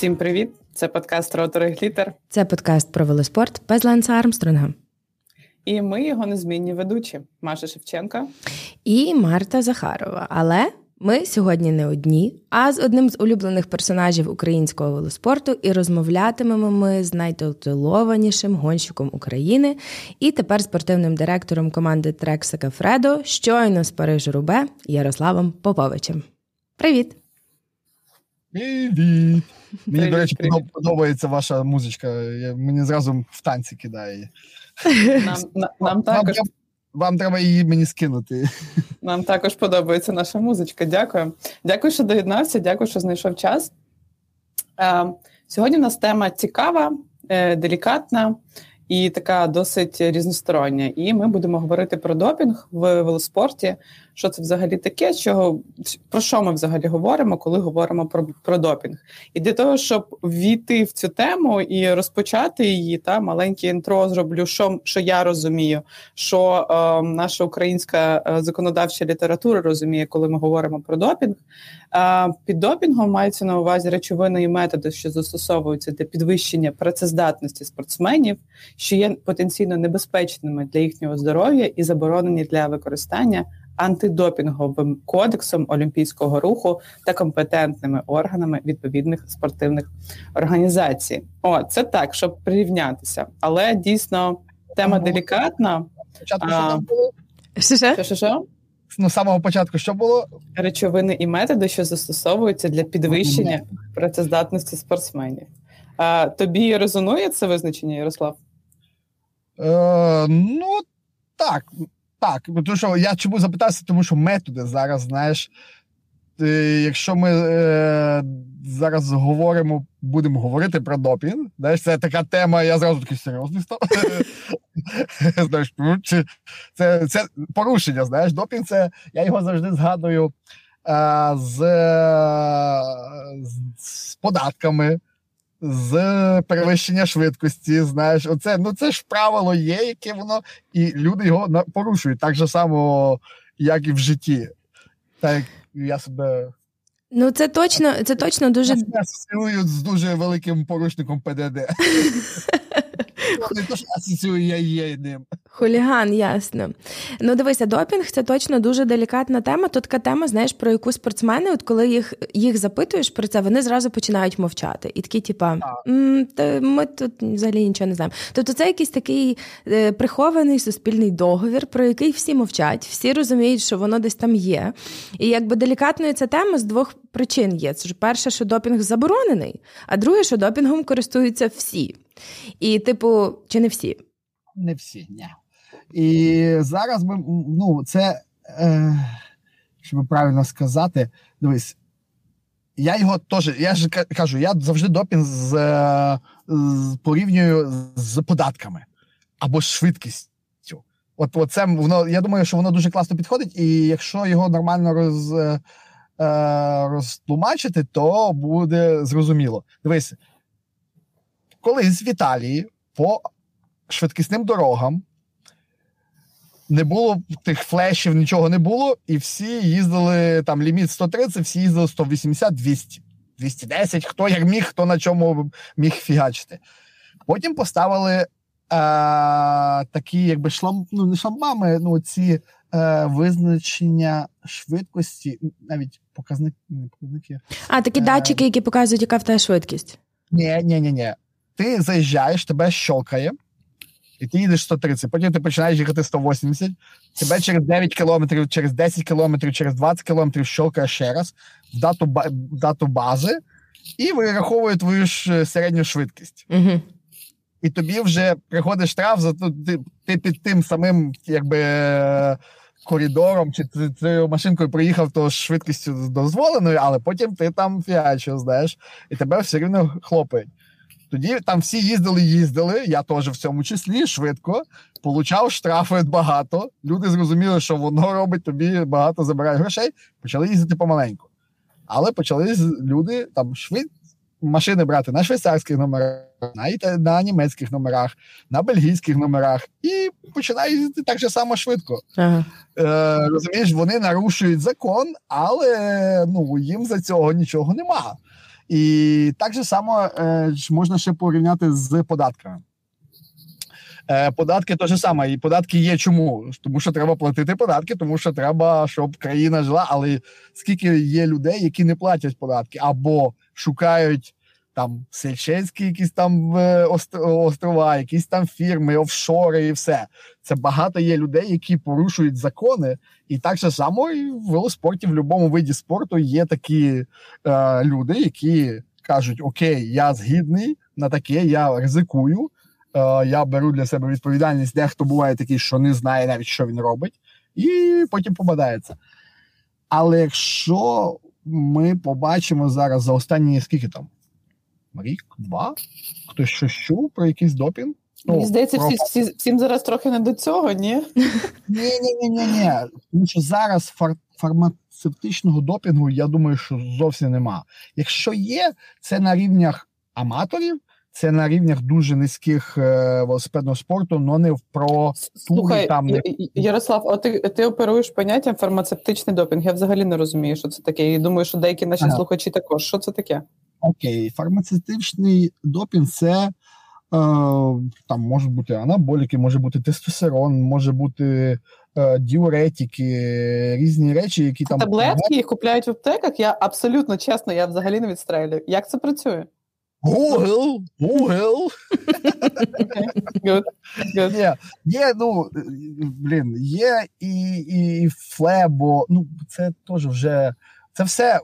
Всім привіт! Це подкаст Ротори Глітер. Це подкаст про велоспорт без Ленса Армстронга. І ми його незмінні ведучі Маша Шевченка і Марта Захарова. Але ми сьогодні не одні, а з одним з улюблених персонажів українського велоспорту і розмовлятимемо ми з найтитулованішим гонщиком України і тепер спортивним директором команди Трексака Фредо, щойно з Парижу Рубе Ярославом Поповичем. Привіт! Привіт! Мені, привіт, до речі, привіт. подобається ваша музичка. Мені зразу в танці кидає. Нам, нам, нам також. Вам, вам треба її мені скинути. Нам також подобається наша музичка. Дякую. Дякую, що доєднався. Дякую, що знайшов час. Сьогодні у нас тема цікава, е, делікатна і така досить різностороння. І ми будемо говорити про допінг в велоспорті. Що це взагалі таке? Що, про що ми взагалі говоримо, коли говоримо про про допінг? І для того, щоб війти в цю тему і розпочати її, та маленьке інтро зроблю, що що я розумію, що е, наша українська е, законодавча література розуміє, коли ми говоримо про допінг. Е, під допінгом мається на увазі речовини і методи, що застосовуються для підвищення працездатності спортсменів, що є потенційно небезпечними для їхнього здоров'я і заборонені для використання антидопінговим кодексом олімпійського руху та компетентними органами відповідних спортивних організацій. О, це так, щоб прирівнятися, але дійсно тема делікатна. Спочатку що там було? Що, що, що? Ну, з самого початку що було? Речовини і методи, що застосовуються для підвищення працездатності спортсменів. А, Тобі резонує це визначення, Ярослав? Е, Ну так. Так, тому що я чому запитався, тому що методи зараз, знаєш, якщо ми е, зараз говоримо, будемо говорити про допінг, знаєш, це така тема, я зразу такий серйозний став. Знаєш, ну, це це порушення, знаєш, допінг це я його завжди згадую а, з, з податками з перевищення швидкості. Знаєш, оце ну це ж правило є, яке воно, і люди його порушують так же само, як і в житті. Так я себе. Ну, це точно, це точно дуже. асоціюють з дуже великим порушником ПДД. Не то, асоціюю я є ним. Хуліган, ясно. Ну, дивися, допінг це точно дуже делікатна тема. Тут така тема, знаєш, про яку спортсмени, от коли їх їх запитуєш про це, вони зразу починають мовчати. І такі, типа, ми тут взагалі нічого не знаємо. Тобто, це якийсь такий е, прихований суспільний договір, про який всі мовчать, всі розуміють, що воно десь там є. І якби делікатною ця тема з двох причин є. Це ж перше, що допінг заборонений, а друге, що допінгом користуються всі. І, типу, чи не всі? Не всі, ні. І зараз ми ну, це, е, щоб правильно сказати, дивись, я його теж, я ж кажу, я завжди допінг з, з порівнюю з податками або швидкістю. От, от це воно, я думаю, що воно дуже класно підходить, і якщо його нормально роз, е, розтлумачити, то буде зрозуміло. Дивись, колись в Італії по швидкісним дорогам не було тих флешів, нічого не було, і всі їздили там ліміт 130, всі їздили 180, 200, 210, хто як міг, хто на чому міг фігачити. Потім поставили е, такі, якби шлам, ну не шламбами, ну ці е, визначення швидкості, навіть показники. показники. А, такі е, датчики, які показують, яка в тебе швидкість. Ні, ні, ні, ні. Ти заїжджаєш, тебе щолкає і ти їдеш 130, потім ти починаєш їхати 180, тебе через 9 кілометрів, через 10 кілометрів, через 20 кілометрів щолкає ще раз в дату в дату бази і вираховує твою ж середню швидкість. Угу. І тобі вже приходить штраф, за ти, ти під тим самим якби коридором чи цією машинкою приїхав то швидкістю дозволеною, але потім ти там фіачив, знаєш, і тебе все рівно хлопають. Тоді там всі їздили, їздили. Я теж в цьому числі швидко получав штрафи багато. Люди зрозуміли, що воно робить тобі багато забирає грошей. Почали їздити помаленьку. Але почали люди там швид машини брати на швейцарських номерах, на на німецьких номерах, на бельгійських номерах, і починають їздити так же само швидко. Ага. Е, Розумієш, вони нарушують закон, але ну їм за цього нічого нема. І так же само е, можна ще порівняти з податками. Е, Податки то ж саме, і податки є чому? Тому що треба платити податки, тому що треба, щоб країна жила. Але скільки є людей, які не платять податки, або шукають там Сейшельські якісь там е, острова, якісь там фірми, офшори, і все це багато є людей, які порушують закони, і так же само і в велоспорті, в будь-якому виді спорту є такі е, люди, які кажуть: Окей, я згідний на таке, я ризикую. Е, я беру для себе відповідальність. Дехто буває такий, що не знає навіть, що він робить, і потім попадається. Але якщо ми побачимо зараз за останні скільки там рік, два, хтось щось чув про якийсь допінг. Ну, Мені здається, про... всі, всі, всім зараз трохи не до цього, ні? Ні, ні, ні, ні, ні. Тому що зараз фар... фармацевтичного допінгу, я думаю, що зовсім нема. Якщо є, це на рівнях аматорів, це на рівнях дуже низьких е, велосипедного спорту, але не про Слухай, там не... Ярослав, а ти ти оперуєш поняттям фармацевтичний допінг? Я взагалі не розумію, що це таке. І думаю, що деякі наші ага. слухачі також. Що це таке? Окей, фармацевтичний допінг це е, там можуть бути анаболіки, може бути тестостерон, може бути е, діуретики, різні речі, які там таблетки їх купляють в аптеках. Я абсолютно чесно, я взагалі не відстрелюю. Як це працює? Google, Google. Good. Good. Є, є, ну, блін, є і і флебо, ну, це теж вже, це все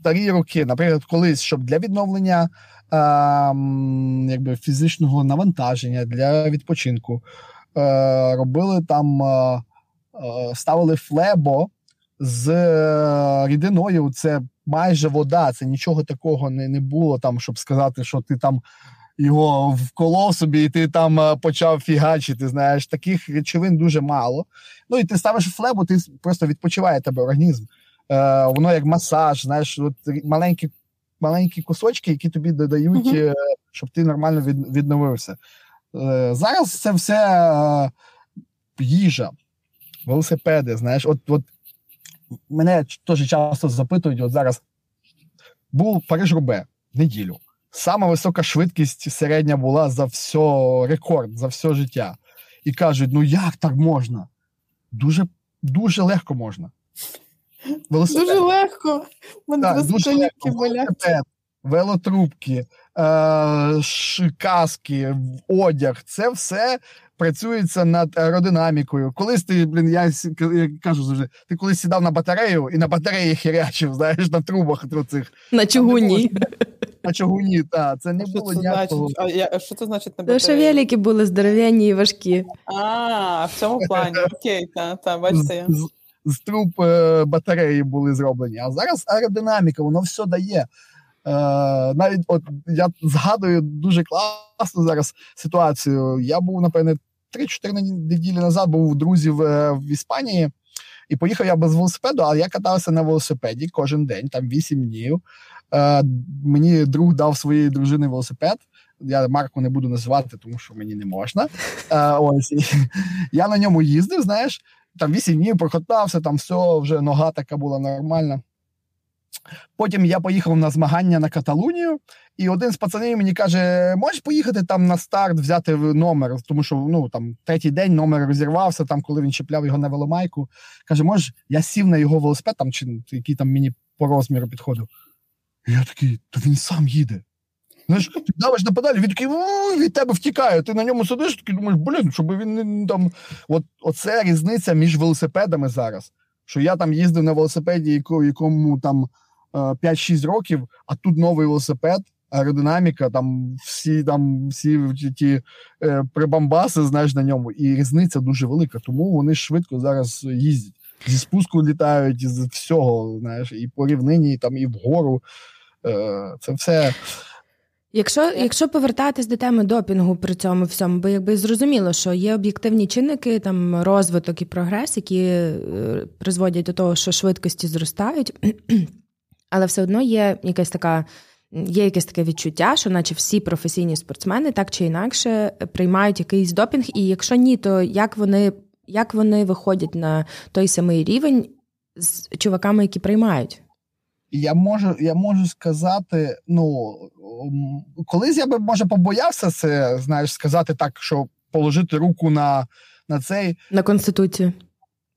старі роки. Наприклад, колись, щоб для відновлення а, якби, фізичного навантаження, для відпочинку, е, робили там, е, ставили флебо з е, рідиною, це майже вода, це нічого такого не не було, там, щоб сказати, що ти там його вколов собі, і ти там е, почав фігачити. Знаєш, таких речовин дуже мало. Ну і ти ставиш флебу, ти просто відпочиває тебе організм. Е, Воно як масаж, знаєш, от маленькі маленькі кусочки, які тобі додають, uh-huh. щоб ти нормально від, відновився. Е, Зараз це все е, їжа, велосипеди. Знаєш, от от мене теж часто запитують, от зараз був Париж Рубе неділю. Сама висока швидкість середня була за все рекорд, за все життя. І кажуть: ну як так можна? Дуже дуже легко можна. Велосипед. Дуже легко. Так, дуже легко. Велосипед, велотрубки, е- каски, одяг це все працюється над аеродинамікою. Колись ти, блін, я, я кажу завжди, ти колись сідав на батарею і на батареї хірячив, знаєш, на трубах цих. На чугуні. На чугуні, так. Це не що було це ніякого. А я, Що це значить на батареї? Тому що велики були здоров'яні і важкі. А, в цьому плані. Окей, так, так, бачите. З, з труб е, батареї були зроблені. А зараз аеродинаміка, воно все дає. Е, навіть от я згадую дуже класно зараз ситуацію. Я був, напевне, 3-4 неділі назад був у друзів е, в Іспанії, і поїхав я без велосипеду, але я катався на велосипеді кожен день, там 8 днів. Е, Мені друг дав своїй дружині велосипед. Я марку не буду називати, тому що мені не можна. Е, ось Я на ньому їздив, знаєш, там 8 днів прокатався, там все, вже нога така була нормальна. Потім я поїхав на змагання на Каталунію, і один з пацанів мені каже: можеш поїхати там на старт, взяти номер, тому що ну там третій день номер розірвався, там, коли він чіпляв його на веломайку. Каже, можеш, я сів на його велосипед, там, чи який там мені по розміру підходив. І я такий, то він сам їде. Знаєш, ти давиш на педалі, він такий від тебе втікає. Ти на ньому сидиш, такий думаєш, блін, щоб він не там. От Оце різниця між велосипедами зараз. Що я там їздив на велосипеді, якому там 5-6 років, а тут новий велосипед, аеродинаміка, там всі там всі ті е, прибамбаси, знаєш, на ньому. І різниця дуже велика. Тому вони швидко зараз їздять. Зі спуску літають, з всього, знаєш, і по рівнині, і там, і вгору. Е, Це все. Якщо якщо повертатись до теми допінгу при цьому всьому, бо якби зрозуміло, що є об'єктивні чинники, там розвиток і прогрес, які е, призводять до того, що швидкості зростають, але все одно є якась така. Є якесь таке відчуття, що, наче всі професійні спортсмени так чи інакше приймають якийсь допінг, і якщо ні, то як вони як вони виходять на той самий рівень з чуваками, які приймають? я можу я можу сказати, ну колись я би може побоявся це, знаєш, сказати так, що положити руку на на цей на конституцію.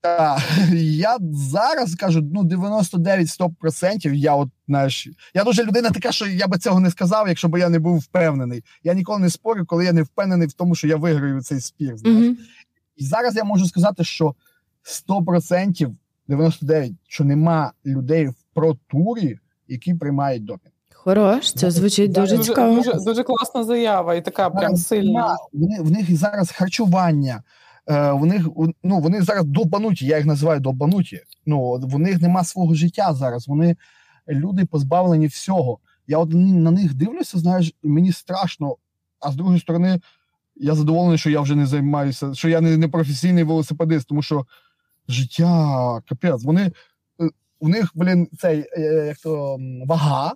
Так, я зараз кажу, ну 99-100% Я от знаєш, я дуже людина така, що я би цього не сказав, якщо б я не був впевнений. Я ніколи не спорю, коли я не впевнений в тому, що я виграю цей спір. Знаєш. Mm-hmm. І зараз я можу сказати, що 100%, 99%, що нема людей в протурі, які приймають допінг. Хорош, це звучить дуже, дуже цікаво. Дуже дуже класна заява, і така прям сильна. В них зараз харчування. Е, в них ну вони зараз долбануті, я їх називаю долбануті. Ну в них нема свого життя зараз. Вони люди позбавлені всього. Я от на них дивлюся, знаєш, і мені страшно. А з другої сторони, я задоволений, що я вже не займаюся, що я не, не професійний велосипедист, тому що життя капець. Вони е, у них, блін, цей е, як то вага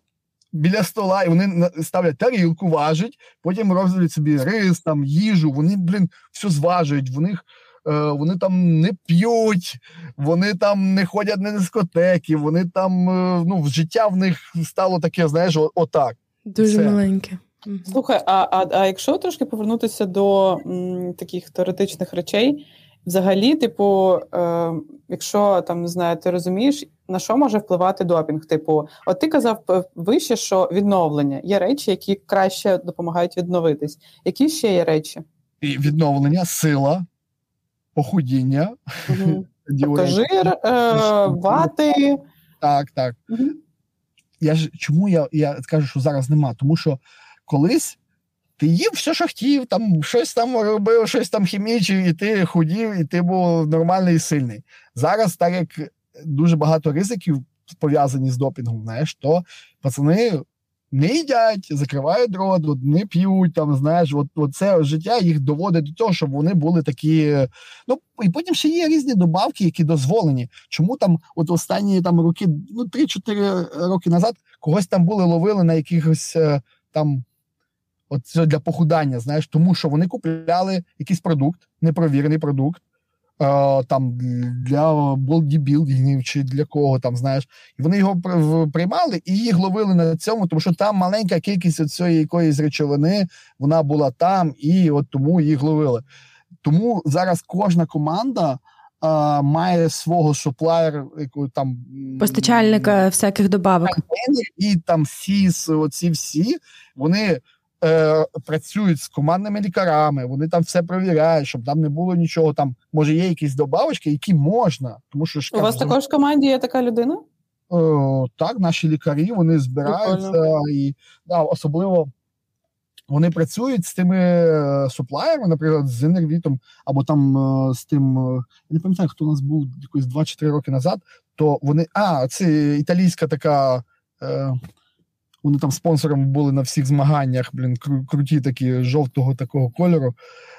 біля стола, і вони ставлять тарілку, важать, потім роблять собі рис, там, їжу, вони, блін, все зважують, в них. Е, вони там не п'ють, вони там не ходять на дискотеки, вони там е, ну, життя в них стало таке, знаєш, отак. Дуже Все. маленьке. Слухай, а а, а якщо трошки повернутися до м, таких теоретичних речей, взагалі, типу, е, якщо там не знаю, ти розумієш, на що може впливати допінг? Типу, от ти казав вище, що відновлення є речі, які краще допомагають відновитись. Які ще є речі? І Відновлення, сила, похудіння, угу. тобто жир, е, вати. Так, так. Угу. Я ж чому я я кажу, що зараз нема? Тому що колись ти їв все, що хотів, там щось там робив, щось там хімічив, і ти худів, і ти був нормальний і сильний. Зараз, так як дуже багато ризиків пов'язані з допінгом, знаєш, то пацани не їдять, закривають рот, не п'ють, там, знаєш, от, от це життя їх доводить до того, щоб вони були такі. Ну, і потім ще є різні добавки, які дозволені. Чому там, от останні там роки, ну, 3-4 роки назад, когось там були ловили на якихось е, там. От для похудання, знаєш, тому що вони купляли якийсь продукт, непровірений продукт, е, там для бодібілдингів чи для кого там, знаєш, і вони його приймали і їх ловили на цьому, тому що там маленька кількість цієї якоїсь речовини, вона була там, і от тому їх ловили. Тому зараз кожна команда. Uh, має свого суплаєр, там постачальника всяких добавок. І там СІС, оці всі вони е, працюють з командними лікарами, вони там все перевіряють, щоб там не було нічого. Там може є якісь добавочки, які можна. Тому що ж у вас також в команді є така людина? Е, так, наші лікарі вони збираються Прикольно. і да, особливо. Вони працюють з тими е, суплаєрами, наприклад, з енервітом, або там е, з тим, е, я не пам'ятаю, хто у нас був якось 2-4 роки назад, то вони. А, це італійська така вони там спонсорами були на всіх змаганнях, блін, круті такі жовтого такого кольору.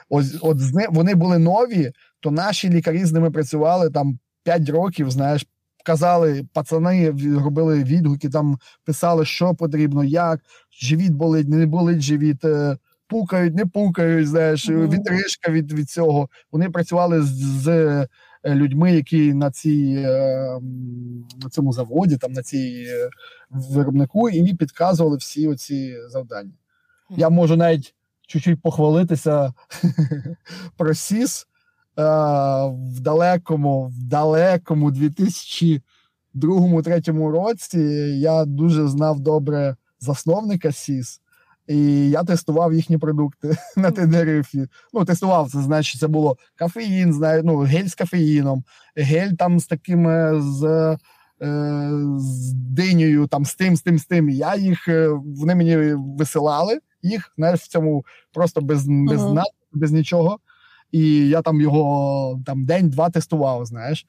Ось от з не, вони були нові, то наші лікарі з ними працювали там 5 років, знаєш. Казали, пацани робили відгуки, там писали, що потрібно, як живіт болить, не болить живіт, е, пукають, не пукають. Знаєш, відрижка від від цього. Вони працювали з, з людьми, які на цій е, на цьому заводі, там на цій е, виробнику, і підказували всі оці завдання. Я можу навіть чуть-чуть похвалитися про СІС в далекому, в далекому 2002-2003 році. Я дуже знав добре засновника СІС. І я тестував їхні продукти на Тенерифі. Ну, тестував це, значить, це було кофеїн, знає, ну, гель з кофеїном, гель там з такими з е, з динею, там з тим, з тим, з тим. Я їх, е, вони мені висилали їх, знаєш, в цьому просто без без, uh-huh. без нічого. І я там його там день-два тестував, знаєш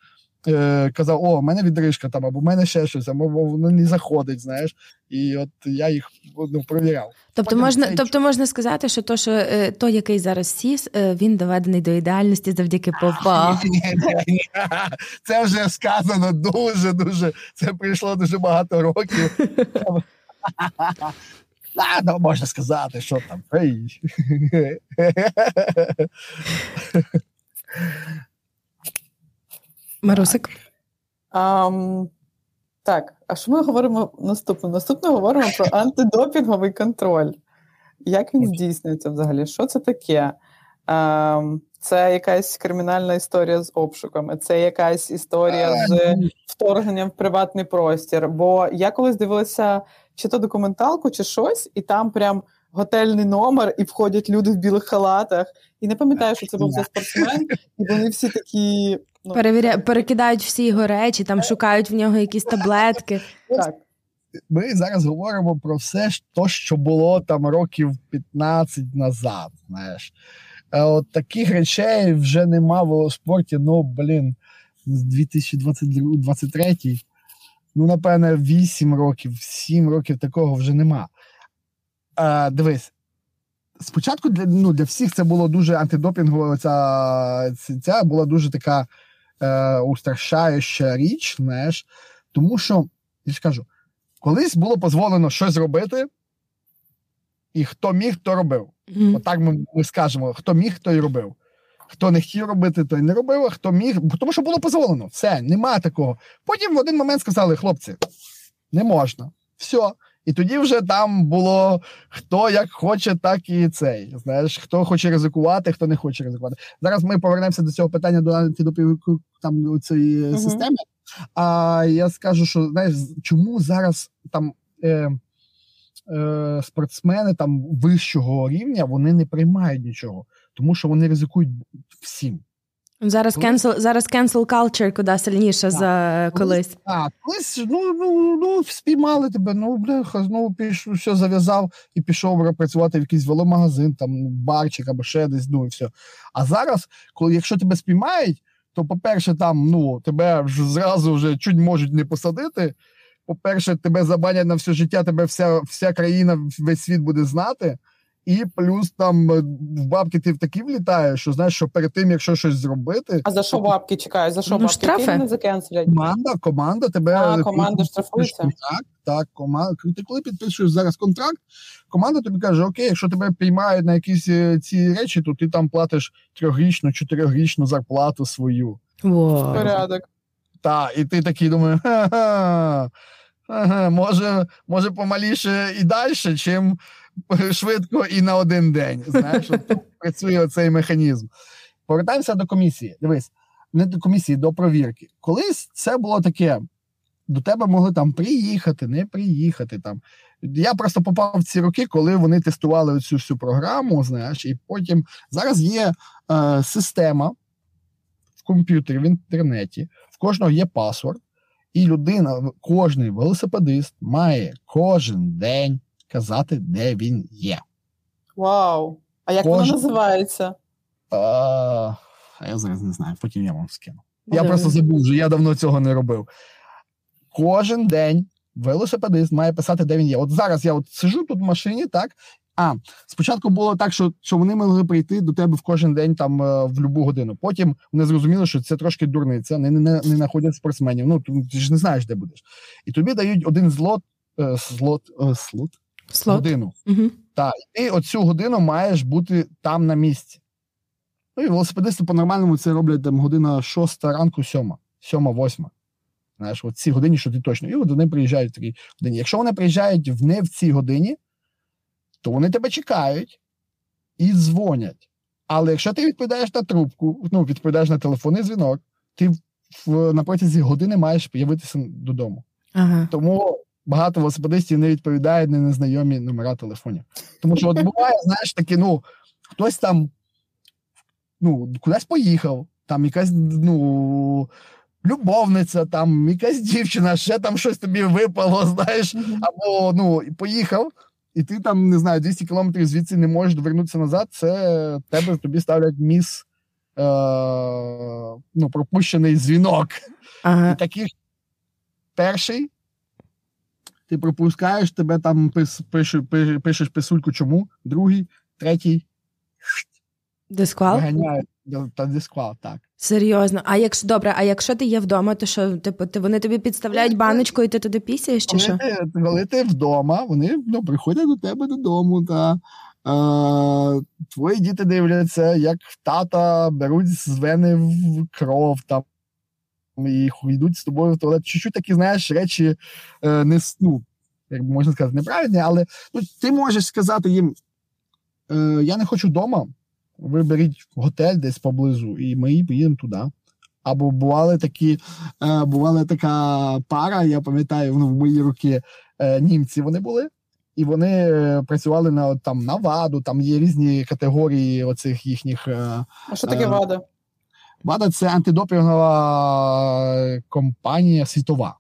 е, казав, о, в мене відрижка там, або в мене ще щось, або воно не заходить, знаєш. І от я їх ну, провіряв. Тобто Потім можна цей... тобто можна сказати, що то, що е, той, який зараз сіс, е, він доведений до ідеальності завдяки попа. Це вже сказано дуже-дуже. Це прийшло дуже багато років. А, ну, можна сказати, що там. Марусик? Um, Так, а що ми говоримо наступно? Наступно говоримо про антидопінговий контроль. Як він здійснюється взагалі? Що це таке? Це якась кримінальна історія з обшуками, це якась історія з вторгненням в приватний простір. Бо я колись дивилася чи то документалку, чи щось, і там прям готельний номер, і входять люди в білих халатах. І не пам'ятаю, що це був за спортсмен, і вони всі такі. Ну, Перевіря... Перекидають всі його речі, там шукають в нього якісь таблетки. Так. Ми зараз говоримо про все, то, що було там років 15 назад. знаєш. Е, от таких речей вже нема в спорті, ну, блін, з 2023 ну, напевне, 8 років, 7 років такого вже нема. А, Дивись, спочатку для ну, для всіх це було дуже антидопінгова ця, ця була дуже така е, устрашаюча річ, знаєш, тому що, я ж кажу, колись було дозволено щось робити, і хто міг, то робив. Mm. Отак ми, ми скажемо: хто міг, той робив. Хто не хотів робити, той не робив, а хто міг, тому що було дозволено. Все, нема такого. Потім в один момент сказали: хлопці, не можна. Все. І тоді вже там було хто як хоче, так і цей. Знаєш, хто хоче ризикувати, хто не хоче ризикувати. Зараз ми повернемося до цього питання до антидопінгової там цієї uh-huh. системи. А я скажу, що знаєш, чому зараз там. Е, е, спортсмени там вищого рівня вони не приймають нічого, тому що вони ризикують всім. Зараз cancel, зараз cancel culture куди сильніше так. за колись. Так, колись ну ну ну спіймали тебе. Ну бляха, знову пішов, все зав'язав і пішов працювати в якийсь веломагазин, там барчик або ще десь. Ну і все. А зараз, коли якщо тебе спіймають, то по-перше, там ну тебе вже зразу вже чуть можуть не посадити по-перше, тебе забанять на все життя, тебе вся вся країна, весь світ буде знати. І плюс там е, в бабки ти в такі влітаєш, що знаєш, що перед тим, якщо щось зробити. А за що бабки чекають? За що ну, бабки штрафи? не закенселять? Команда, команда тебе а, команда штрафується. Так, так, команда. Ти коли підписуєш зараз контракт, команда тобі каже: Окей, якщо тебе приймають на якісь е, ці речі, то ти там платиш трьохрічну, чотирьохрічну зарплату свою. Wow. Порядок. Так, і ти такий думаєш, ха-ха. Ага, Може, може помаліше і далі, чим швидко і на один день. Знаєш, працює цей механізм. Повертаємося до комісії. Дивись, не до комісії, до провірки. Колись це було таке: до тебе могли там приїхати, не приїхати. там. Я просто попав в ці роки, коли вони тестували цю всю програму, знаєш, і потім зараз є е, система в комп'ютері, в інтернеті, в кожного є паспорт. І людина, кожний велосипедист має кожен день казати, де він є. Вау! А як Кож... воно називається? А, Я зараз не знаю, потім я вам скину. Я просто забув, що я давно цього не робив. Кожен день велосипедист має писати, де він є. От зараз я от сижу тут в машині, так, а спочатку було так, що що вони могли прийти до тебе в кожен день там е, в будь-яку годину. Потім вони зрозуміли, що це трошки дурниця, не не, не, не знаходять спортсменів. Ну ти ж не знаєш, де будеш. І тобі дають один злот, е, злот, е, слот, годину. Угу. Так, і ти оцю годину маєш бути там на місці. Ну і велосипедисти по-нормальному це роблять там година шоста ранку, сьома, сьома, восьма. Знаєш, от ці годині, що ти точно. І от вони приїжджають в такій годині. Якщо вони приїжджають в не в цій годині то вони тебе чекають і дзвонять. Але якщо ти відповідаєш на трубку, ну відповідаєш на телефонний дзвінок, ти в на протязі години маєш з'явитися додому. Ага. Тому багато велосипедистів не відповідають на незнайомі номера телефонів. Тому що от буває, знаєш, такі, ну хтось там ну, кудись поїхав, там якась ну. Любовниця, там якась дівчина, ще там щось тобі випало, знаєш, або ну поїхав, і ти там не знаю 200 кілометрів звідси не можеш довернутися назад, це тебе тобі ставлять міс е, ну, пропущений дзвінок. Ага. І таких перший. Ти пропускаєш, тебе там пиш, пиш, пиш, пишеш писульку чому, другий, третій. Дисквал? Виганяють та дисквал, так. Серйозно. А якщо добре, а якщо ти є вдома, то що типу, ти вони тобі підставляють баночку і ти туди пісяєш? чи що? Ти, коли ти вдома, вони ну, приходять до тебе додому. та е, Твої діти дивляться, як тата беруть з вени в кров там. І йдуть з тобою в туалет. Чуть-чуть такі, знаєш, речі е, не ну, як можна сказати, неправильні, але ну, ти можеш сказати їм: е, я не хочу вдома, ви беріть готель десь поблизу, і ми поїдемо туди. Або бували такі, е, бувала така пара, я пам'ятаю, ну, в мої роки е, німці вони були, і вони е, працювали на там на ваду, там є різні категорії оцих їхніх. Е, а що таке вада? Вада це антидопінгова компанія світова.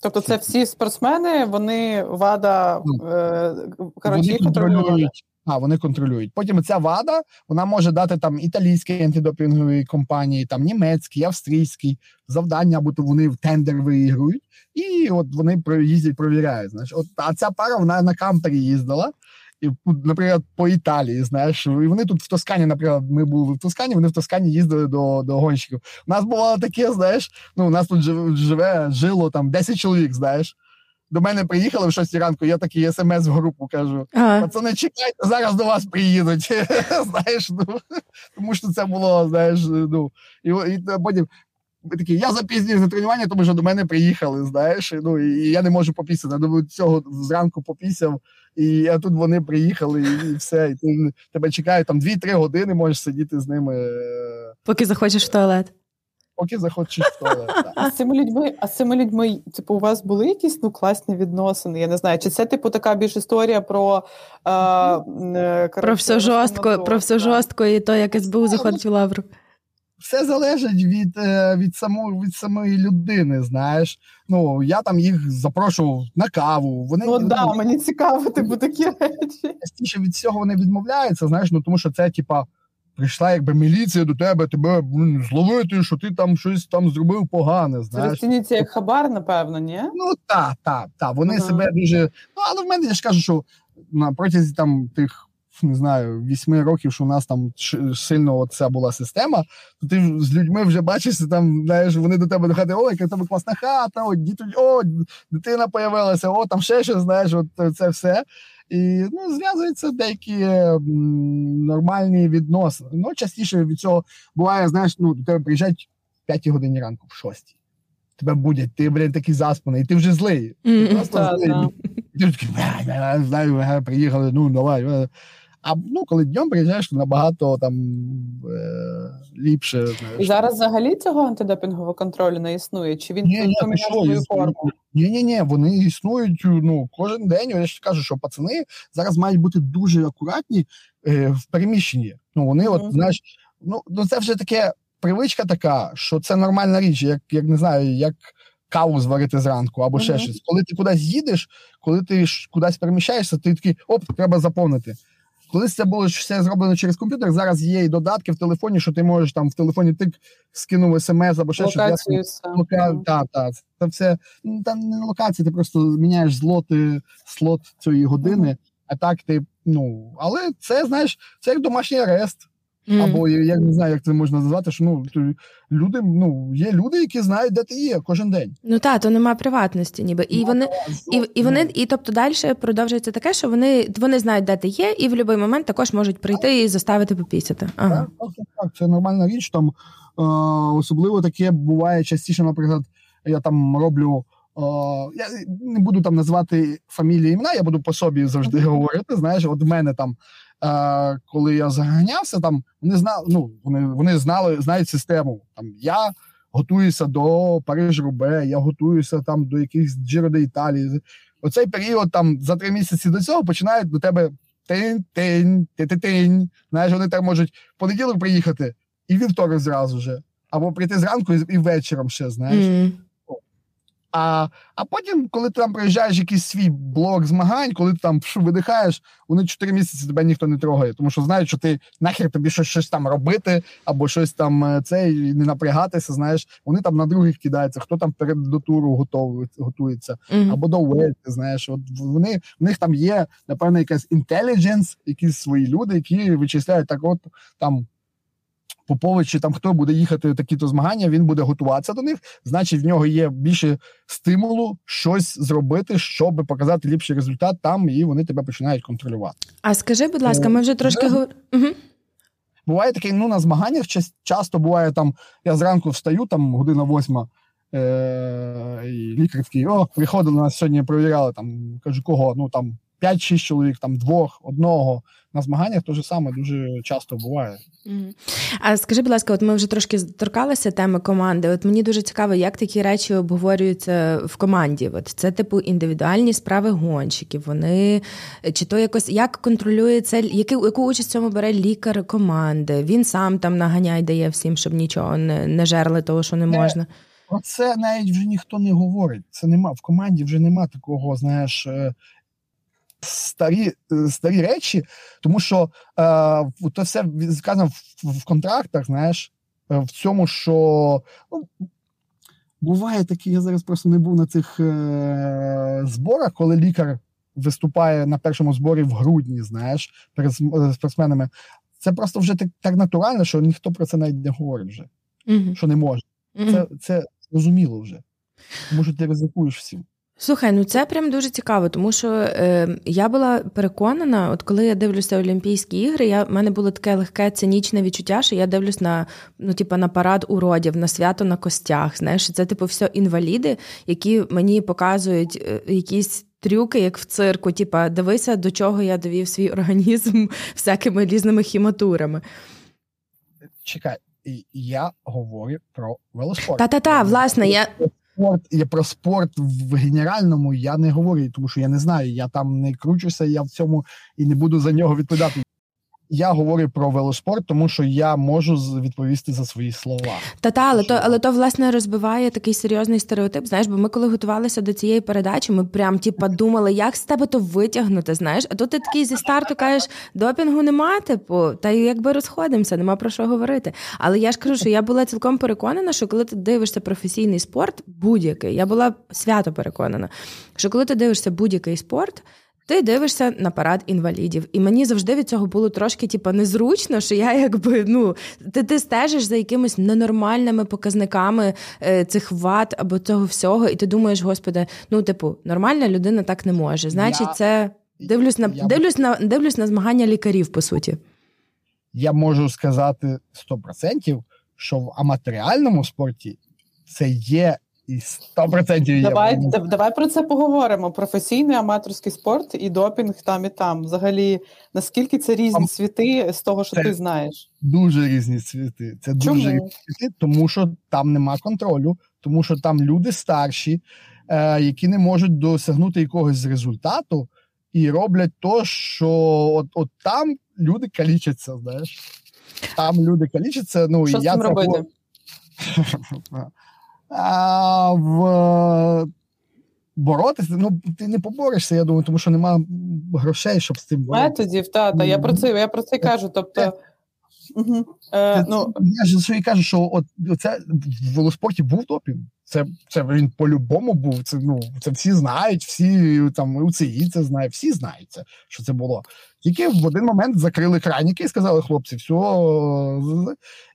Тобто, це всі спортсмени, вони вада ну, е, коротше, контролюють. А, вони контролюють. Потім ця вада вона може дати там італійській антидопінговій компанії, там німецькій, австрійській завдання, або то вони в тендер виігрують, і от вони їздять, провіряють. Знаєш, от а ця пара вона на кампері їздила і, наприклад, по Італії, знаєш, і вони тут в Тоскані, наприклад, ми були в Тоскані, вони в Тоскані їздили до до гонщиків. У нас бувало таке, знаєш, ну у нас тут живе, жило там 10 чоловік, знаєш. До мене приїхали в 6 ранку, я такий смс в групу кажу: ага. пацани, чекайте, зараз до вас приїдуть. знаєш, ну, Тому що це було, знаєш, ну, і, і потім. Такі, я запізнюю на тренування, тому що до мене приїхали, знаєш, ну і я не можу попісити. Я цього зранку попісяв, і а тут вони приїхали, і, і все. І ти тебе чекають там 2-3 години, можеш сидіти з ними. Е, Поки захочеш в туалет. Поки захочеш в туалет. А з цими людьми, а з цими людьми, типу, у вас були якісь ну класні відносини? Я не знаю, чи це типу така більш історія про е, е, про все жорстко, про все жорстко і то, як СБУ заходить у лавру все залежить від е, від, само, від самої людини. Знаєш, ну я там їх запрошував на каву. Вони ну, да, мені цікаво, типу такі речі. Частіше від цього вони відмовляються. Знаєш, ну тому що це типа. Прийшла якби міліція до тебе, тебе зловити, що ти там щось там зробив погане. знаєш. Розцінюється як хабар, напевно, ні? Ну так, так, так. Вони ага. себе дуже. Ну, але в мене я ж кажу, що на протязі там тих не знаю, вісьми років, що у нас там сильно ця була система, то ти з людьми вже бачишся, там знаєш, вони до тебе до хати, ой, яка тебе класна хата, о, діти, о, дитина появилася, о, там ще щось, знаєш, от це все. І ну, зв'язуються деякі м, нормальні відносини. Ну, частіше від цього буває, знаєш, ну, до тебе приїжджають в 5 годині ранку, в 6 тебе будять, ти, блін, такий заспаний, і ти вже злий. Ти просто злий. Ти такий, знаю, приїхали, ну, давай. А ну, коли днем приїжджаєш, то набагато там е, ліпше. Знаєш. І зараз взагалі цього антидопінгового контролю не існує? Чи він ні, поміняв свою форму? Ні, ні, ні, вони існують ну, кожен день. Я ж кажу, що пацани зараз мають бути дуже акуратні е, в переміщенні. Ну, вони, mm-hmm. от, знаєш, ну, ну це вже таке привичка така, що це нормальна річ, як як не знаю, як. Каву зварити зранку або mm-hmm. ще щось. Коли ти кудись їдеш, коли ти кудись переміщаєшся, ти такий оп, треба заповнити. Колись це було все зроблено через комп'ютер. Зараз є і додатки в телефоні, що ти можеш там в телефоні тик скинув смс або ще щось. Лока... Та, та. Це все ну, там не локація, ти просто міняєш злоти слот цієї години, а так ти. Ну, але це знаєш, це як домашній арест. Mm. Або я не знаю, як це можна назвати, що ну люди, ну є люди, які знають, де ти є кожен день. Ну так, то нема приватності, ніби і ну, вони і, і вони, і тобто далі продовжується таке, що вони вони знають, де ти є, і в будь-який момент також можуть прийти і заставити попісяти. Ага. Так, так, так, це нормальна річ. Там е, особливо таке буває частіше, наприклад, я там роблю. О, я не буду там назвати фамілії імена, я буду по собі завжди говорити. Знаєш, от в мене там е, коли я заганявся, там вони знали, ну вони вони знали, знають систему. Там я готуюся до Париж Рубе, я готуюся там до якихось Джиро де Італії. Оцей період там за три місяці до цього починають до тебе тинь-тинь, ти-ти-тинь. Знаєш, вони так можуть в понеділок приїхати і вівторок зразу же. Або прийти зранку і вечором ще, знаєш. Mm. А а потім, коли ти там приїжджаєш якийсь свій блок змагань, коли ти там видихаєш, вони чотири місяці тебе ніхто не трогає, тому що знають, що ти нахер тобі щось щось там робити, або щось там е, це і не напрягатися. Знаєш, вони там на других кидаються, хто там перед до туру готовий, готується, mm-hmm. або до вельти, знаєш, от вони в них там є напевно якась інтелідженс, якісь свої люди, які вичисляють так, от там. Попович чи там хто буде їхати такі-то змагання, він буде готуватися до них. Значить, в нього є більше стимулу щось зробити, щоб показати ліпший результат там, і вони тебе починають контролювати. А скажи, будь ласка, ми вже трошки говорили. Угу. Буває таке, ну на змаганнях часто буває там. Я зранку встаю, там година восьма. Е, і Лікар такий, о, приходили нас сьогодні, провіряли там, кажу, кого? Ну там 5-6 чоловік, там двох, одного. На змаганнях те ж саме дуже часто буває. А скажи, будь ласка, от ми вже трошки торкалися теми команди. От мені дуже цікаво, як такі речі обговорюються в команді. От це типу індивідуальні справи гонщиків. Вони чи то якось як контролюється, яку, яку участь в цьому бере лікар команди? Він сам там наганяй дає всім, щоб нічого не не жерли того, що не можна. Про це навіть вже ніхто не говорить. Це нема в команді вже нема такого, знаєш, е, старі е, старі речі, тому що е, то все сказано в, в контрактах, знаєш, е, в цьому, що ну, буває такі, я зараз просто не був на цих е, зборах, коли лікар виступає на першому зборі в грудні, знаєш, перед спортсменами. Це просто вже так так натурально, що ніхто про це навіть не говорить вже, mm-hmm. що не може. Mm-hmm. Це це зрозуміло вже. Тому що ти ризикуєш всім. Слухай, ну це прям дуже цікаво, тому що е, я була переконана, от коли я дивлюся Олімпійські ігри, я в мене було таке легке цинічне відчуття, що я дивлюсь на ну, типу, на парад уродів, на свято на костях. Знаєш, це типу все інваліди, які мені показують е, якісь. Трюки, як в цирку, типа дивися, до чого я довів свій організм всякими різними хіматурами. Чекай, я говорю про велоспорт. Та-та-та, власне, я спорт я про спорт в генеральному я не говорю, тому що я не знаю. Я там не кручуся, я в цьому і не буду за нього відповідати. Я говорю про велоспорт, тому що я можу відповісти за свої слова. Та та але то, але то власне розбиває такий серйозний стереотип. Знаєш, бо ми, коли готувалися до цієї передачі, ми прям типа думали, як з тебе то витягнути. Знаєш, а тут ти такий зі старту кажеш, допінгу нема, типу, та якби розходимося, нема про що говорити. Але я ж кажу, що я була цілком переконана, що коли ти дивишся професійний спорт, будь-який, я була свято переконана, що коли ти дивишся будь-який спорт. Ти дивишся на парад інвалідів, і мені завжди від цього було трошки типу, незручно, що я якби ну ти ти стежиш за якимись ненормальними показниками е, цих ват або цього всього, і ти думаєш, господи, ну типу, нормальна людина так не може. Значить, я, це дивлюсь на я, дивлюсь на дивлюсь на змагання лікарів, по суті. Я можу сказати 100%, що в аматеріальному спорті це є і 100% Давай є. давай про це поговоримо. Професійний аматорський спорт і допінг там і там. Взагалі, наскільки це різні світи з того, що ти знаєш? Дуже різні світи. Це Чому? дуже різні світи, тому що там нема контролю, тому що там люди старші, е, які не можуть досягнути якогось результату, і роблять то, що от, от там люди калічаться. Знаєш, там люди калічаться. Ну що і цим робити? а, в боротися. Ну ти не поборешся, я думаю, тому що нема грошей, щоб з цим боротися. Методів, та, та я про це я про це кажу. Тобто. Угу. Е, ну... Я ж що і кажу, що от це в велоспорті був допінг. Це це він по-любому був. Це ну це всі знають, всі там УЦІ це знають, всі знають це, що це було. Тільки в один момент закрили краніки і сказали, хлопці, все.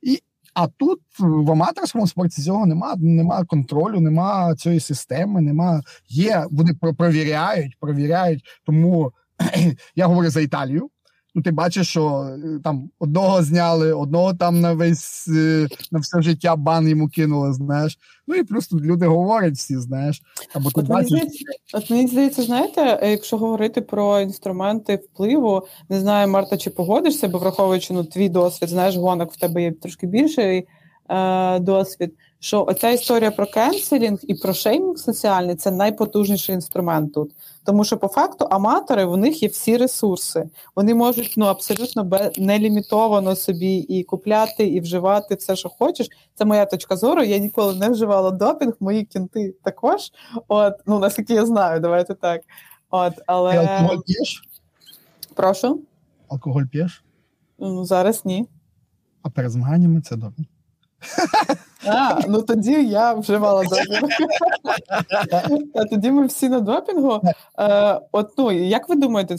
І а тут в аматорському спорті цього нема, нема контролю, нема цієї системи, нема є. Вони провіряють, провіряють. Тому я говорю за Італію ну ти бачиш, що е, там одного зняли, одного там на весь е, на все життя бан йому кинули, знаєш. Ну і плюс тут люди говорять всі, знаєш. Або ти от, бачиш... мені здається, от мені здається, знаєте, якщо говорити про інструменти впливу, не знаю, Марта, чи погодишся, бо враховуючи ну, твій досвід, знаєш, гонок в тебе є трошки більший е, досвід. Що оця історія про кенселінг і про шеймінг соціальний це найпотужніший інструмент тут. Тому що по факту аматори в них є всі ресурси. Вони можуть ну абсолютно нелімітовано собі і купляти, і вживати все, що хочеш. Це моя точка зору. Я ніколи не вживала допінг, мої кінти також. От, ну наскільки я знаю, давайте так. От, але... Ти алкоголь п'єш? Прошу. Алкоголь п'єш? Ну, Зараз ні. А перед змаганнями це добре. А, ну тоді я вживала допінг. А тоді ми всі на допінгу. Е, От ну як ви думаєте,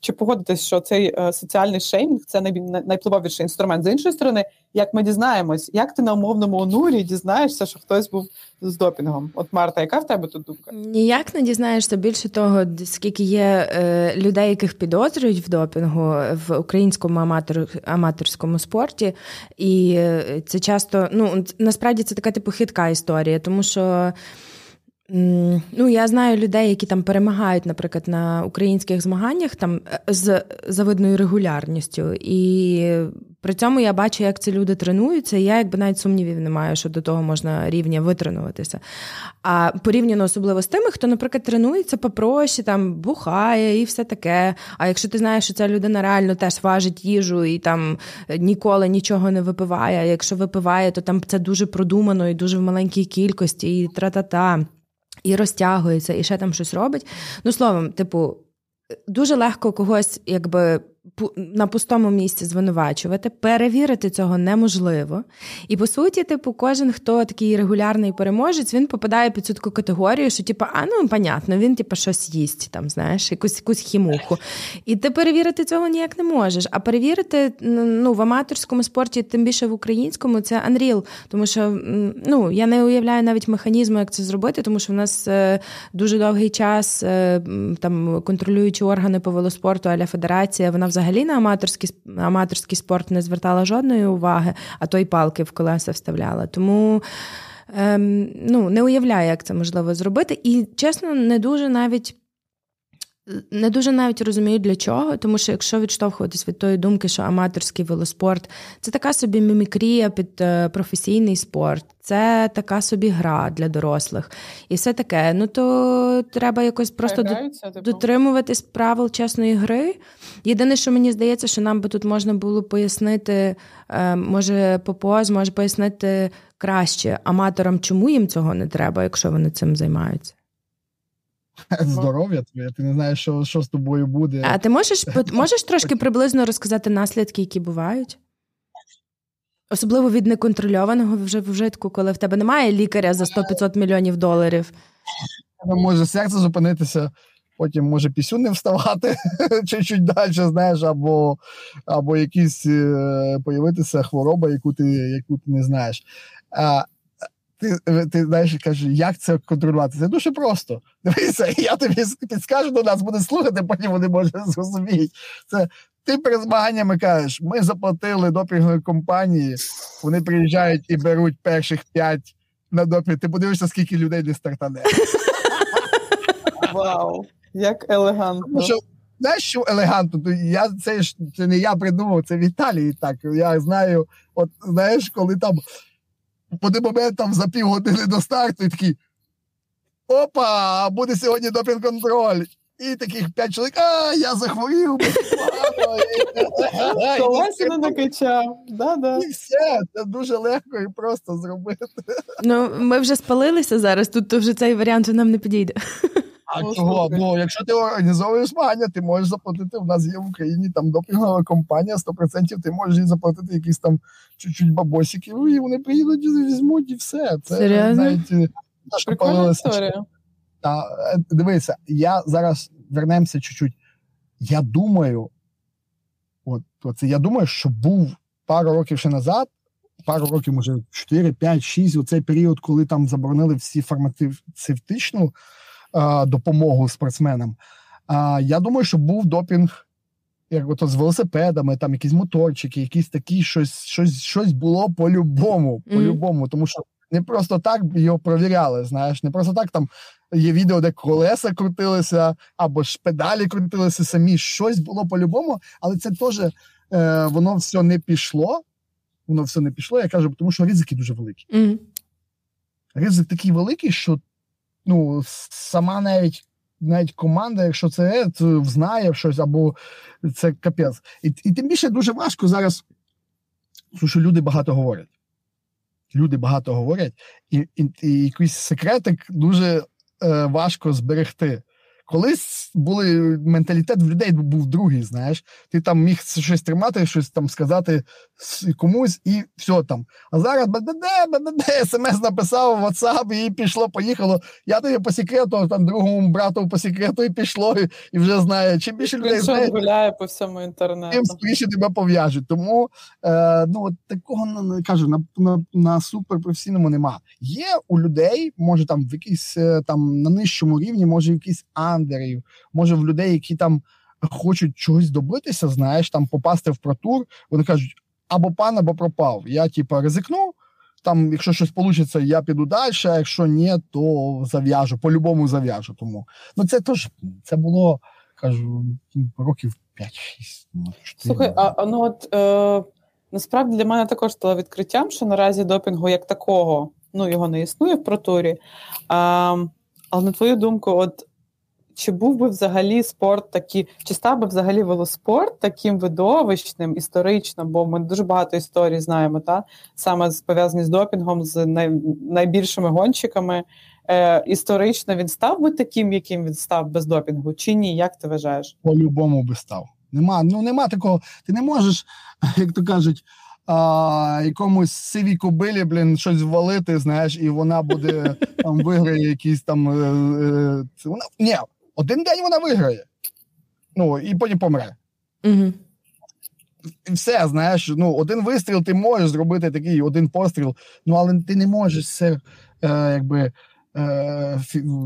чи погодитись, що цей е, соціальний шеймінг це най, найвпливовіший інструмент. З іншої сторони, як ми дізнаємось, як ти на умовному онурі дізнаєшся, що хтось був з допінгом? От Марта, яка в тебе тут думка? Ніяк не дізнаєшся більше того, скільки є е, людей, яких підозрюють в допінгу в українському аматор, аматорському спорті, і е, це часто ну насправді це така типу хитка історія, тому що. Ну, я знаю людей, які там перемагають, наприклад, на українських змаганнях там е, з завидною регулярністю. І при цьому я бачу, як ці люди тренуються, і я якби навіть сумнівів не маю, що до того можна рівня витренуватися. А порівняно особливо з тими, хто, наприклад, тренується попроще, там бухає і все таке. А якщо ти знаєш, що ця людина реально теж важить їжу і там ніколи нічого не випиває. Якщо випиває, то там це дуже продумано і дуже в маленькій кількості, і тра-та-та і розтягується, і ще там щось робить. Ну, словом, типу, дуже легко когось, якби на пустому місці звинувачувати, перевірити цього неможливо. І по суті, типу, кожен, хто такий регулярний переможець, він попадає під цю таку категорію, що типу, а ну понятно, він типу, щось їсть, там, знаєш, якусь якусь хімуху. І ти перевірити цього ніяк не можеш. А перевірити ну, в аматорському спорті, тим більше в українському, це Unreal. Тому що ну, я не уявляю навіть механізму, як це зробити, тому що в нас е, дуже довгий час е, там контролюючі органи по велоспорту, аля федерація, вона взагалі на аматорський аматорський спорт не звертала жодної уваги, а то й палки в колеса вставляла. Тому ем, ну, не уявляю, як це можливо зробити. І чесно, не дуже навіть. Не дуже навіть розумію для чого, тому що якщо відштовхуватись від тої думки, що аматорський велоспорт це така собі мімікрія під е, професійний спорт, це така собі гра для дорослих, і все таке. Ну то треба якось просто Граються, типу? дотримуватись правил чесної гри. Єдине, що мені здається, що нам би тут можна було пояснити, е, може Попоз може пояснити краще аматорам, чому їм цього не треба, якщо вони цим займаються. Здоров'я твоє, ти не знаєш, що що з тобою буде. А ти можеш можеш трошки приблизно розказати наслідки, які бувають? Особливо від неконтрольованого вже вжитку, коли в тебе немає лікаря за 100-500 мільйонів доларів. Може серце зупинитися, потім може пісю не вставати чуть-чуть далі, знаєш, або або якісь е, появитися хвороба, яку ти яку ти не знаєш. А, ти ти знаєш, кажеш, як це контролювати? Це дуже просто. Дивися, я тобі підскажу до нас, буде слухати, потім вони може зрозуміють. Це ти перед змаганнями кажеш, ми заплатили допінговій компанії, вони приїжджають і беруть перших п'ять на допінг. Ти подивишся, скільки людей не стартане. Вау, як елегантно. Що, Знаєш, що елегантно? Я, Це ж це не я придумав, це в Італії так. Я знаю, от знаєш, коли там по один момент там за півгодини до старту і такий. Опа, буде сьогодні допінг-контроль. І таких п'ять чоловік, а я захворів, Колесина накачав. І все, це дуже легко і просто зробити. Ну, ми вже спалилися зараз, тут вже цей варіант нам не підійде. А чого? Ну, якщо ти організовуєш змагання, ти можеш заплатити. У нас є в Україні там допінгова компанія, 100% ти можеш їй заплатити якісь там чуть-чуть бабосики, і вони приїдуть, і візьмуть і все. Це Серйозно? навіть Прикольна історія. Та, е, Дивися, я зараз вернемося чуть-чуть. Я думаю, от, це я думаю, що був пару років ще назад, пару років, може, 4, 5, 6, оцей період, коли там заборонили всі фармацевтичну допомогу спортсменам. А, Я думаю, що був допінг. Як ото з велосипедами, там якісь моторчики, якісь такі щось щось, щось було по-любому. По-любому, тому що не просто так його провіряли. Знаєш, не просто так там є відео, де колеса крутилися, або ж педалі крутилися самі. Щось було по-любому, але це теж е, воно все не пішло. Воно все не пішло. Я кажу, тому що ризики дуже великі. Mm. Ризик такий великий, що ну, сама навіть навіть команда, якщо це то знає щось, або це капець. І і тим більше дуже важко зараз, що люди багато говорять. Люди багато говорять, і і, і якийсь секретик дуже е, важко зберегти. Колись були менталітет в людей був другий, знаєш. Ти там міг щось тримати, щось там сказати комусь, і все там. А зараз смс написав, WhatsApp, і пішло, поїхало. Я тобі по секрету, там другому брату по секрету і пішло, і, і вже знає. Чим більше людей знає, гуляє по всьому інтернету. Тим скоріше тебе пов'яжуть. Тому е, ну, от такого кажу, на на, на суперпрофесійному нема. Є у людей, може там в якійсь е, там на нижчому рівні, може якісь андерів, може в людей, які там хочуть чогось добитися, знаєш, там попасти в протур, вони кажуть, або пан, або пропав. Я, типу, ризикну. Там, якщо щось вийде, я піду далі, а якщо ні, то зав'яжу, по-любому зав'яжу. Тому ну це теж це було, кажу, років 5-6. Ну, Слухай, а ну от е, насправді для мене також стало відкриттям, що наразі допінгу як такого, ну його не існує в протурі. А, Але на твою думку, от чи був би взагалі спорт такий, чи став би взагалі велоспорт таким видовищним, історично, бо ми дуже багато історій знаємо, та саме пов'язані з допінгом, з найбільшими гонщиками. Е, Історично він став би таким, яким він став без допінгу, чи ні? Як ти вважаєш? По-любому би став. Нема, ну нема такого. Ти не можеш, як то кажуть, а, якомусь сивій кобилі, блін, щось ввалити, знаєш, і вона буде там виграє якісь там. Е, е, вона ні, один день вона виграє. Ну, і потім помре. Угу. Все, знаєш, ну, один вистріл ти можеш зробити такий один постріл, ну але ти не можеш все е, якби. Е,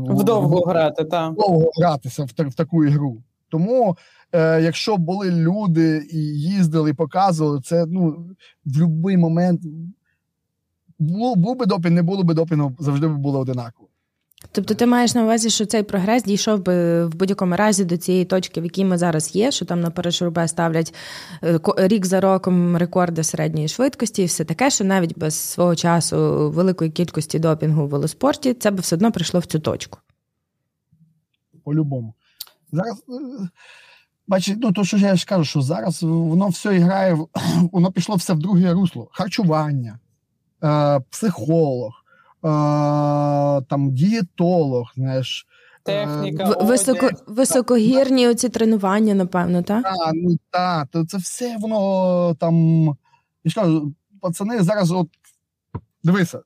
Вдовго грати, так. Вдовго гратися в, в таку ігру. Тому, е, якщо були люди і їздили, і показували, це ну, в будь-який момент був, був би допінг, не було би допінгу, завжди би було одинаково. Тобто ти маєш на увазі, що цей прогрес дійшов би в будь-якому разі до цієї точки, в якій ми зараз є, що там на перешурбе ставлять е, рік за роком рекорди середньої швидкості, і все таке, що навіть без свого часу великої кількості допінгу в велоспорті, це би все одно прийшло в цю точку. По-любому. Зараз, е, бачите, ну то що я ж кажу, що зараз воно все грає, воно пішло все в друге русло. Харчування, е, психолог там дієтолог, знаєш. Техніка, Високо, Високогірні оці тренування, напевно, так? Так, ну так, то це все воно там. Я ж кажу, пацани зараз, от дивися,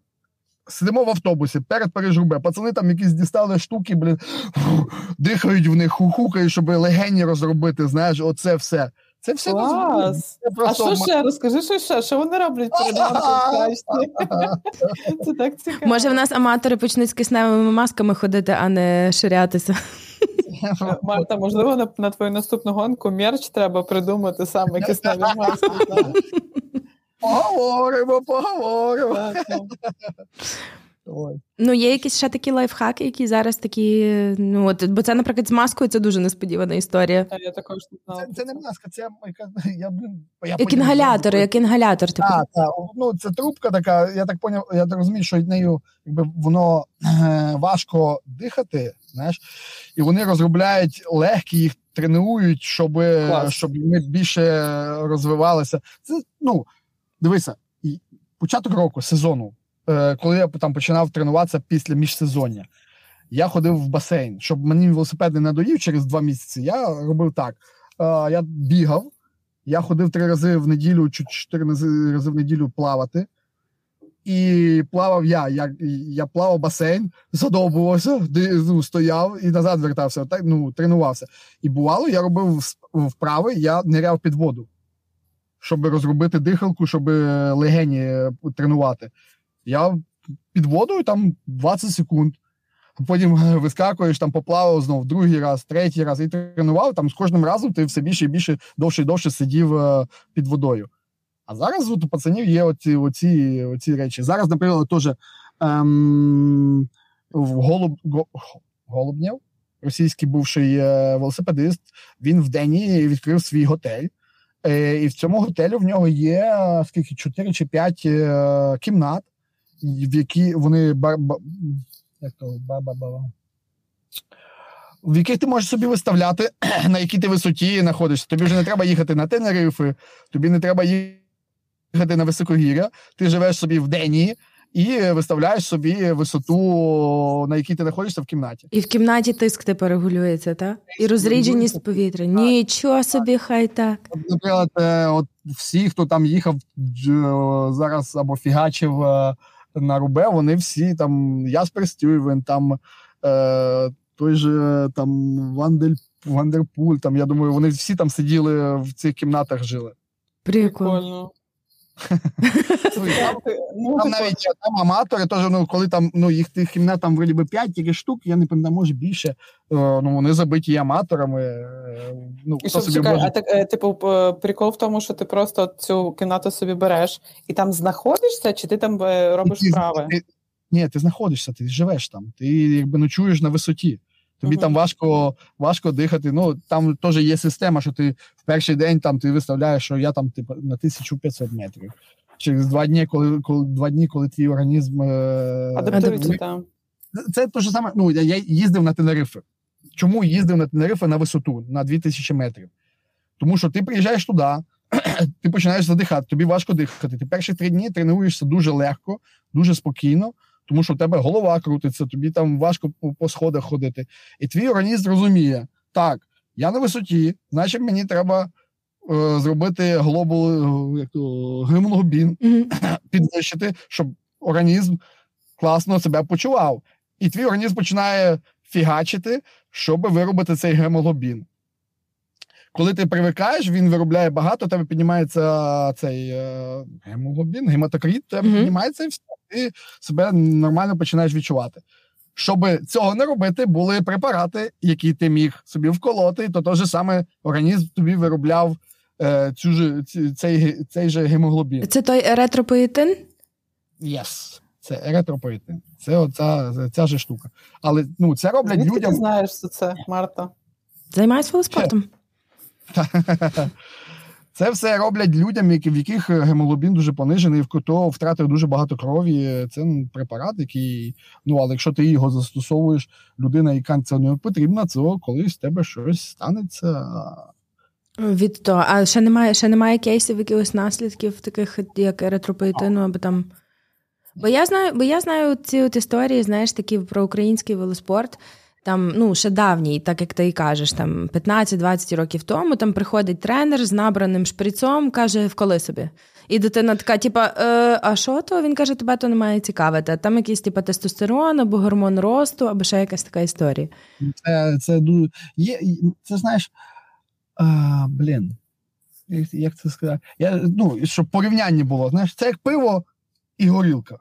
сидимо в автобусі перед Парижубе, пацани там якісь дістали штуки, блін, дихають в них, хухукають, щоб легені розробити. Знаєш, оце все. Це все Клас! А що ще? Розкажи, що ще? Що вони роблять перед Це так цікаво. Може, в нас аматори почнуть з кисневими масками ходити, а не ширятися. Марта, можливо, на, на твою наступну гонку мерч треба придумати саме кисневі маски. Поговоримо, поговоримо. Ну, є якісь ще такі лайфхаки, які зараз такі. Ну, от, Бо це, наприклад, з маскою це дуже несподівана історія. я також не Це, це не маска, це я, блин, я як інгалятор, як інгалятор. Типу. Так, так. Ну, це трубка така, я так поняв, я так розумію, що нею якби воно е, важко дихати, знаєш, і вони розробляють легкі, їх тренують, щоб щоб ми більше розвивалися. Це, ну, Дивися, початок року, сезону. Е, коли я там починав тренуватися після міжсезоння, я ходив в басейн, щоб мені велосипед не надоїв через два місяці. Я робив так: е, я бігав, я ходив три рази в неділю, чи чотири рази в неділю плавати. І плавав я. Я я плавав басейн, задовбувався, ну, стояв і назад вертався. Так, ну, тренувався. І бувало, я робив вправи, я ниряв під воду, щоб розробити дихалку, щоб легені тренувати. Я під водою там 20 секунд. Потім вискакуєш, там поплавав знову другий раз, третій раз і тренував. Там з кожним разом ти все більше і більше довше і довше сидів е, під водою. А зараз от у пацанів є оці оці, оці речі. Зараз, наприклад, теж ем, Голуб, Голубнєв, російський бувший е, велосипедист, він в Дені відкрив свій готель. Е, і в цьому готелю в нього є скільки 4 чи 5 е, кімнат в які вони ба, ба, як то, ба, ба, ба, в яких ти можеш собі виставляти, на якій ти висоті знаходишся. Тобі вже не треба їхати на Тенерифи, тобі не треба їхати на високогір'я, ти живеш собі в Денії, і виставляєш собі висоту, на якій ти знаходишся в кімнаті. І в кімнаті тиск типу регулюється, так? І розрідженість повітря. Нічого собі, хай так. Наприклад, е, от всі, хто там їхав зараз або фігачив е, на Рубе, вони всі там Яспер Стюйвен, там е, той же там Вандель, Вандерпуль, там, я думаю, вони всі там сиділи в цих кімнатах жили. Прикольно. Там, ну, там навіть там аматори, теж, ну, коли там ну, їх тих кімнат там вроді би 5 тільки штук, я не пам'ятаю, може більше. Е, ну, Вони забиті аматорами. Е, ну, і хто собі чекай, може... А так, е, типу, прикол в тому, що ти просто цю кімнату собі береш і там знаходишся, чи ти там робиш справи? Ти, ні, ти знаходишся, ти живеш там, ти якби ночуєш на висоті. Тобі uh-huh. там важко важко дихати. Ну там теж є система, що ти в перший день там ти виставляєш, що я там типу на 1500 метрів. Через два дні, коли коли два дні, коли твій організм е, адаптується там. Це те ж саме. Ну я їздив на Тенерифи. Чому їздив на Тенерифи на висоту на 2000 метрів? Тому що ти приїжджаєш туди, ти починаєш задихати, тобі важко дихати. Ти перші три дні тренуєшся дуже легко, дуже спокійно тому що в тебе голова крутиться, тобі там важко по сходах ходити. І твій організм розуміє, так, я на висоті, значить мені треба е, зробити глобул, е, гемоглобін, mm-hmm. підвищити, щоб організм класно себе почував. І твій організм починає фігачити, щоб виробити цей гемоглобін. Коли ти привикаєш, він виробляє багато, тебе піднімається цей е, гемоглобін, гематокрит, тебе mm-hmm. піднімається і все ти себе нормально починаєш відчувати. Щоб цього не робити, були препарати, які ти міг собі вколоти, то той же саме організм тобі виробляв е, цю ж, цей цей же гемоглобін. Це той еретропоетин? Yes. Це еретропоетин. Це оця ця же штука. Але ну, це роблять Звідки людям. Ти знаєш, що це Марта? Займаюся велоспортом. Це все роблять людям, в яких гемоглобін дуже понижений, в хто втратив дуже багато крові. Це препарат, який, ну але якщо ти його застосовуєш, людина, яка це не потрібна, то колись в тебе щось станеться. Від того, а ще немає ще немає кейсів якихось наслідків, таких як еритропоетину, або там. Бо я знаю, бо я знаю ці от історії, знаєш, такі про український велоспорт там ну ще давній, так як ти і кажеш, там 15-20 років тому там приходить тренер з набраним шприцом, каже, вколи собі. І дитина така, типа, е, а що то? Він каже, тебе то не має цікавити. Там якийсь типа тестостерон або гормон росту, або ще якась така історія. Це це дуже є. Це знаєш, а, блін. Як це сказати? Я, Ну, щоб порівняння було, знаєш, це як пиво і горілка.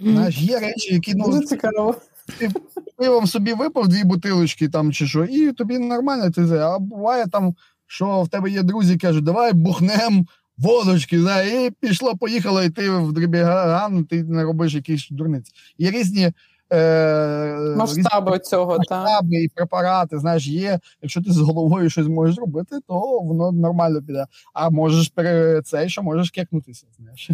Знаєш, Є речі, які ну, дуже цікаво ти пивом собі випав дві бутилочки там чи що, і тобі нормально ти А буває там, що в тебе є друзі, кажуть, давай бухнем водочки, да, і пішло, поїхало, і ти в дрібіган, ти не робиш якісь дурниці. Є різні. Е, Масштаби різні, цього масштаби і препарати, знаєш, є. Якщо ти з головою щось можеш зробити, то воно нормально піде. А можеш пере цей, що можеш кекнутися. знаєш.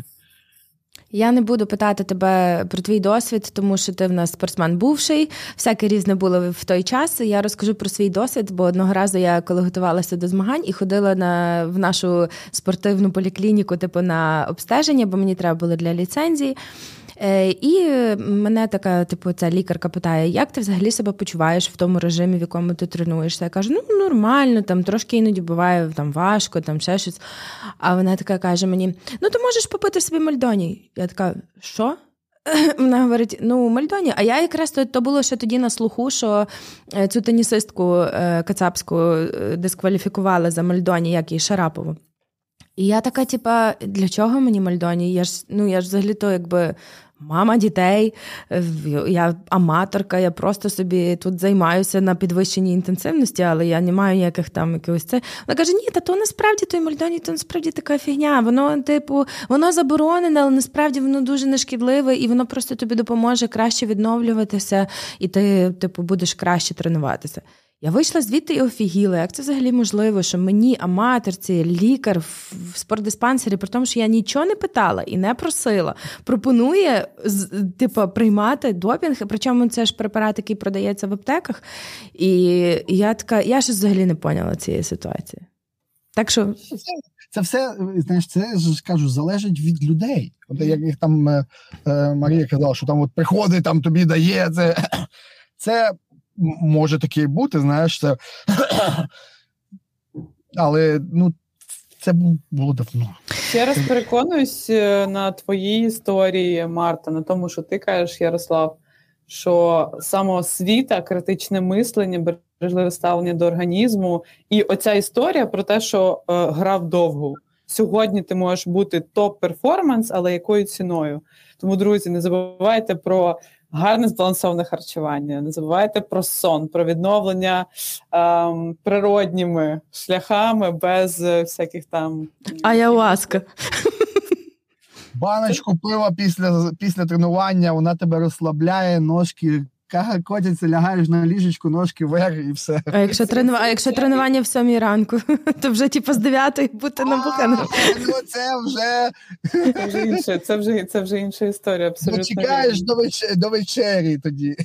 Я не буду питати тебе про твій досвід, тому що ти в нас спортсмен бувший, всяке різне було в той час. Я розкажу про свій досвід, бо одного разу я коли готувалася до змагань і ходила на в нашу спортивну поліклініку, типу на обстеження, бо мені треба було для ліцензії. Е, і мене така, типу, ця лікарка питає, як ти взагалі себе почуваєш в тому режимі, в якому ти тренуєшся? Я кажу, ну нормально, там трошки іноді буває там важко, там ще щось. А вона така каже мені: ну ти можеш попити собі мальдоні. Я така, що? Вона говорить: ну, Мальдоні, а я якраз то, то було ще тоді на слуху, що е, цю тенісистку е, Кацапську дискваліфікували за Мальдоні, як і Шарапову. І я така, типа, для чого мені Мальдоні? Я ж ну я ж взагалі то якби мама дітей, я аматорка, я просто собі тут займаюся на підвищенні інтенсивності, але я не маю ніяких там якихось це. Вона каже: ні, та то насправді той Мальдоні, то насправді така фігня. Воно, типу, воно заборонене, але насправді воно дуже нешкідливе, і воно просто тобі допоможе краще відновлюватися, і ти, типу, будеш краще тренуватися. Я вийшла звідти і офігіла. Як це взагалі можливо, що мені, аматорці, лікар в спортдиспансері, при тому, що я нічого не питала і не просила, пропонує типу, приймати допінг, причому це ж препарат, який продається в аптеках. І я така, я ж взагалі не поняла цієї ситуації. Так що це, все знаєш, це ж кажу, залежить від людей. От як їх там е, е, Марія казала, що там от приходить, там тобі дає це. Це може таке бути, знаєш, це. Але ну, це було давно. Ще раз переконуюсь е, на твоїй історії, Марта, на тому, що ти кажеш, Ярослав, що самоосвіта, критичне мислення, бережливе ставлення до організму, і оця історія про те, що е, грав довго. Сьогодні ти можеш бути топ-перформанс, але якою ціною? Тому, друзі, не забувайте про гарне збалансоване харчування, не забувайте про сон, про відновлення ем, природніми шляхами без всяких там Аяуаска. Баночку пива після після тренування, вона тебе розслабляє, ножки котяться, лягаєш на ліжечку, ножки вверх і все. А якщо тренування, а якщо тренування в сьомій ранку, то вже типу з дев'ятої бути на бухану. Ну це вже це вже інше, це вже це вже інша історія. Абсолютно чекаєш до веч... до вечері тоді.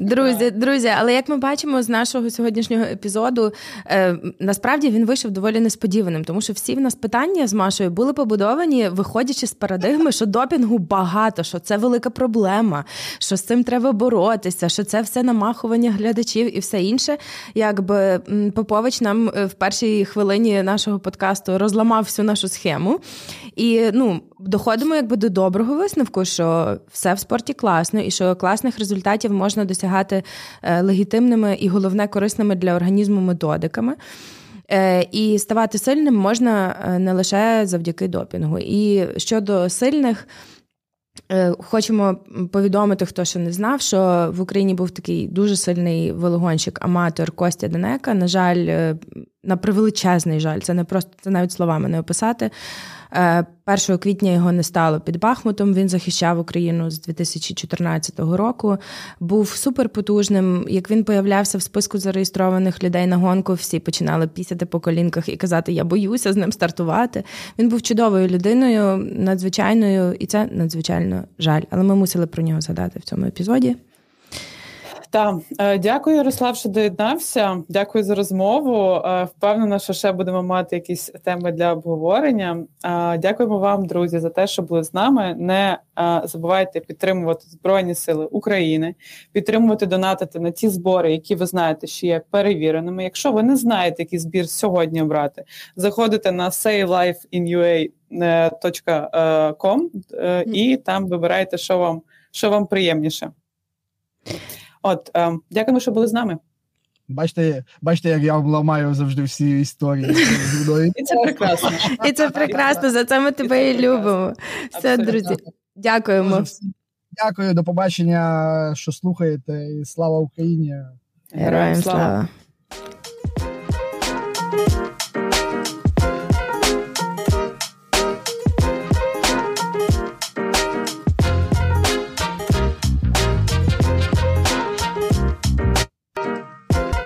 Друзі, друзі, але як ми бачимо з нашого сьогоднішнього епізоду, е, насправді він вийшов доволі несподіваним, тому що всі в нас питання з Машою були побудовані, виходячи з парадигми, що допінгу багато, що це велика проблема, що з цим треба боротися що це все намахування глядачів і все інше. Якби Попович нам е, в першій хвилині нашого подкасту розламав всю нашу схему. І ну, доходимо якби до доброго висновку, що все в спорті класно, і що класних результатів можна досягати е, легітимними і головне корисними для організму методиками. Е, і ставати сильним можна не лише завдяки допінгу. І щодо сильних. Е, хочемо повідомити, хто ще не знав, що в Україні був такий дуже сильний велогонщик, аматор Костя Денека. На жаль, е, на превеличезний жаль, це не просто це навіть словами не описати. 1 е, квітня його не стало під Бахмутом. Він захищав Україну з 2014 року. Був суперпотужним. Як він появлявся в списку зареєстрованих людей на гонку, всі починали пісяти по колінках і казати Я боюся з ним стартувати. Він був чудовою людиною, надзвичайною, і це надзвичайно жаль. Але ми мусили про нього згадати в цьому епізоді. Так, е, дякую, Ярослав, що доєднався. Дякую за розмову. Е, впевнена, що ще будемо мати якісь теми для обговорення. Е, дякуємо вам, друзі, за те, що були з нами. Не забувайте підтримувати Збройні Сили України, підтримувати, донатити на ті збори, які ви знаєте, що є перевіреними. Якщо ви не знаєте, який збір сьогодні обрати, заходите на savelifeinua.com і там вибираєте, що вам, що вам приємніше. От е, дякуємо, що були з нами. Бачите, бачите, як я ламаю завжди всі історії. І це прекрасно. І це прекрасно. За це ми тебе і любимо. Все, друзі, дякуємо. Дякую, до побачення, що слухаєте, і слава Україні. Героям слава.